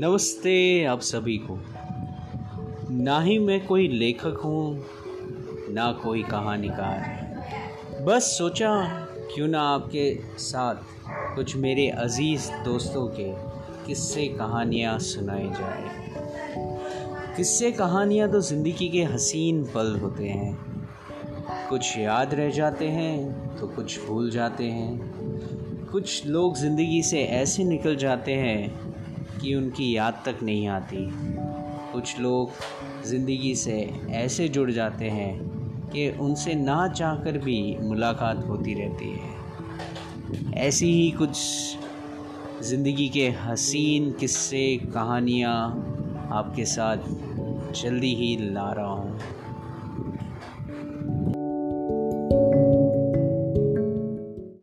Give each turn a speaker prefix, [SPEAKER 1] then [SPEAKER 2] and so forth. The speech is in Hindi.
[SPEAKER 1] नमस्ते आप सभी को। ना ही मैं कोई लेखक हूँ, ना कोई कहानीकार। बस सोचा, क्यों ना आपके साथ कुछ मेरे अज़ीज़ दोस्तों के किस्से कहानियाँ सुनाई जाए। किस्से कहानियाँ तो ज़िंदगी के हसीन पल होते हैं। कुछ याद रह जाते हैं तो कुछ भूल जाते हैं। कुछ लोग ज़िंदगी से ऐसे निकल जाते हैं कि उनकी याद तक नहीं आती। कुछ लोग ज़िंदगी से ऐसे जुड़ जाते हैं कि उनसे ना चाहकर भी मुलाकात होती रहती है। ऐसी ही कुछ ज़िंदगी के हसीन किस्से, कहानियाँ आपके साथ जल्दी ही ला रहा हूँ।